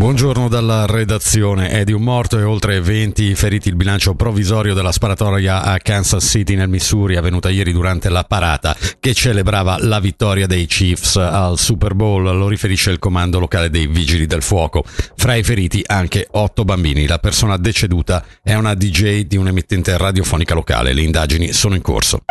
Buongiorno dalla redazione. È di un morto e oltre 20 feriti il bilancio provvisorio della sparatoria a Kansas City nel Missouri avvenuta ieri durante la parata che celebrava la vittoria dei Chiefs al Super Bowl, lo riferisce il comando locale dei Vigili del Fuoco. Fra i feriti anche otto bambini. La persona deceduta è una DJ di un'emittente radiofonica locale. Le indagini sono in corso.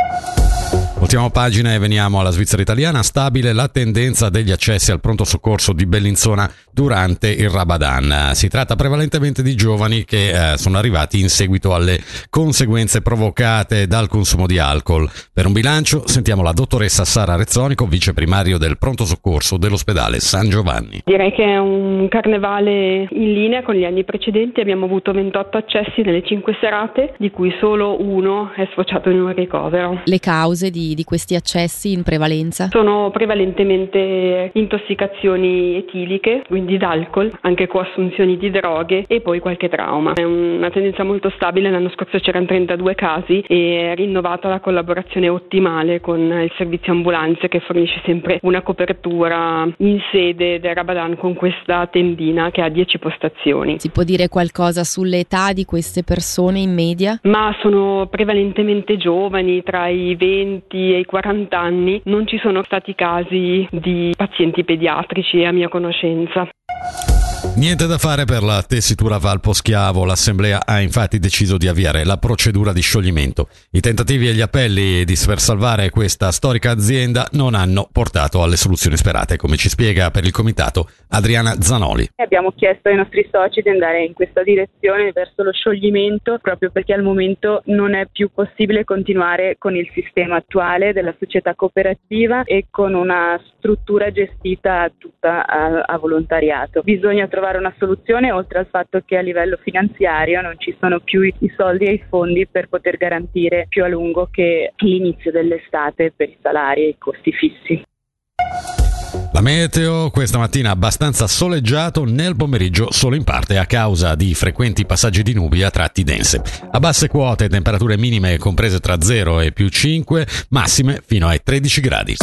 Ultima pagina e veniamo alla Svizzera italiana. Stabile la tendenza degli accessi al pronto soccorso di Bellinzona durante il Ramadan. Si tratta prevalentemente di giovani che eh, sono arrivati in seguito alle conseguenze provocate dal consumo di alcol. Per un bilancio sentiamo la dottoressa Sara Rezzonico, vice primario del pronto soccorso dell'ospedale San Giovanni. Direi che è un carnevale in linea con gli anni precedenti. Abbiamo avuto 28 accessi nelle 5 serate, di cui solo uno è sfociato in un ricovero. Le cause di di, questi accessi in prevalenza? Sono prevalentemente intossicazioni etiliche, quindi d'alcol, anche coassunzioni di droghe e poi qualche trauma. È una tendenza molto stabile, l'anno scorso c'erano 32 casi e è rinnovata la collaborazione ottimale con il servizio ambulanze che fornisce sempre una copertura in sede del Rabadan con questa tendina che ha 10 postazioni. Si può dire qualcosa sull'età di queste persone in media? Ma sono prevalentemente giovani, tra i 20 e i 40 anni non ci sono stati casi di pazienti pediatrici a mia conoscenza. Niente da fare per la tessitura Valpo Schiavo, l'Assemblea ha infatti deciso di avviare la procedura di scioglimento. I tentativi e gli appelli di per salvare questa storica azienda non hanno portato alle soluzioni sperate, come ci spiega per il comitato Adriana Zanoli. Abbiamo chiesto ai nostri soci di andare in questa direzione verso lo scioglimento proprio perché al momento non è più possibile continuare con il sistema attuale della società cooperativa e con una struttura gestita tutta a, a volontariato. Bisogna trovare una soluzione oltre al fatto che a livello finanziario non ci sono più i soldi e i fondi per poter garantire più a lungo che l'inizio dell'estate per i salari e i costi fissi. La meteo questa mattina abbastanza soleggiato, nel pomeriggio solo in parte a causa di frequenti passaggi di nubi a tratti dense. A basse quote temperature minime comprese tra 0 e più 5, massime fino ai 13 gradi.